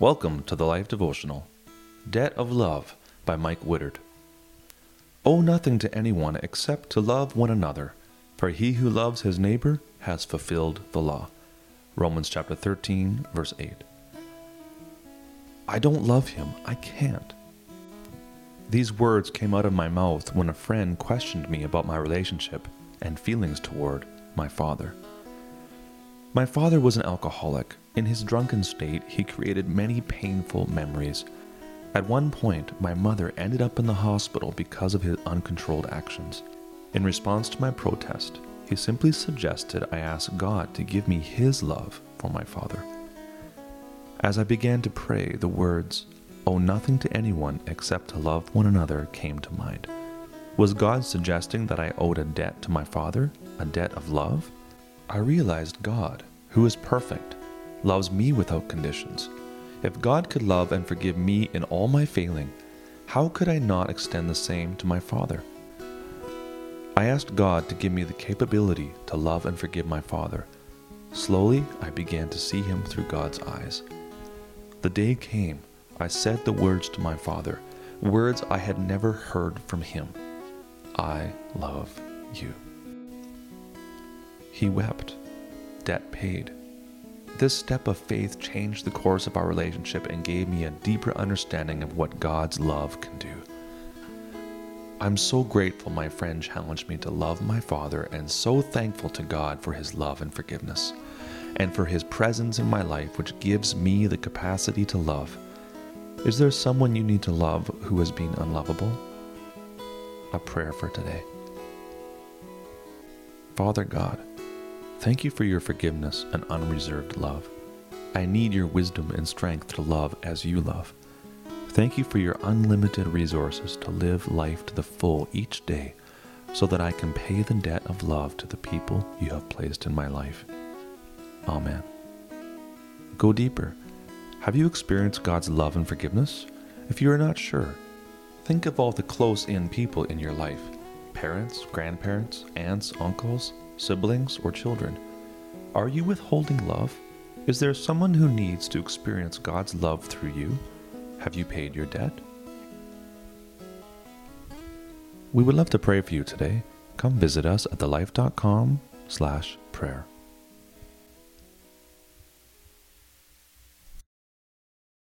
Welcome to the Life Devotional Debt of Love by Mike Woodard. Owe nothing to anyone except to love one another, for he who loves his neighbor has fulfilled the law. Romans chapter 13, verse 8. I don't love him. I can't. These words came out of my mouth when a friend questioned me about my relationship and feelings toward my father. My father was an alcoholic. In his drunken state, he created many painful memories. At one point, my mother ended up in the hospital because of his uncontrolled actions. In response to my protest, he simply suggested I ask God to give me his love for my father. As I began to pray, the words, Owe nothing to anyone except to love one another came to mind. Was God suggesting that I owed a debt to my father, a debt of love? I realized God, who is perfect, loves me without conditions. If God could love and forgive me in all my failing, how could I not extend the same to my Father? I asked God to give me the capability to love and forgive my Father. Slowly, I began to see him through God's eyes. The day came, I said the words to my Father, words I had never heard from him I love you. He wept, debt paid. This step of faith changed the course of our relationship and gave me a deeper understanding of what God's love can do. I'm so grateful my friend challenged me to love my father and so thankful to God for his love and forgiveness, and for his presence in my life, which gives me the capacity to love. Is there someone you need to love who has been unlovable? A prayer for today. Father God, thank you for your forgiveness and unreserved love. I need your wisdom and strength to love as you love. Thank you for your unlimited resources to live life to the full each day so that I can pay the debt of love to the people you have placed in my life. Amen. Go deeper. Have you experienced God's love and forgiveness? If you are not sure, think of all the close in people in your life parents, grandparents, aunts, uncles, siblings, or children. Are you withholding love? Is there someone who needs to experience God's love through you? Have you paid your debt? We would love to pray for you today. Come visit us at thelife.com slash prayer.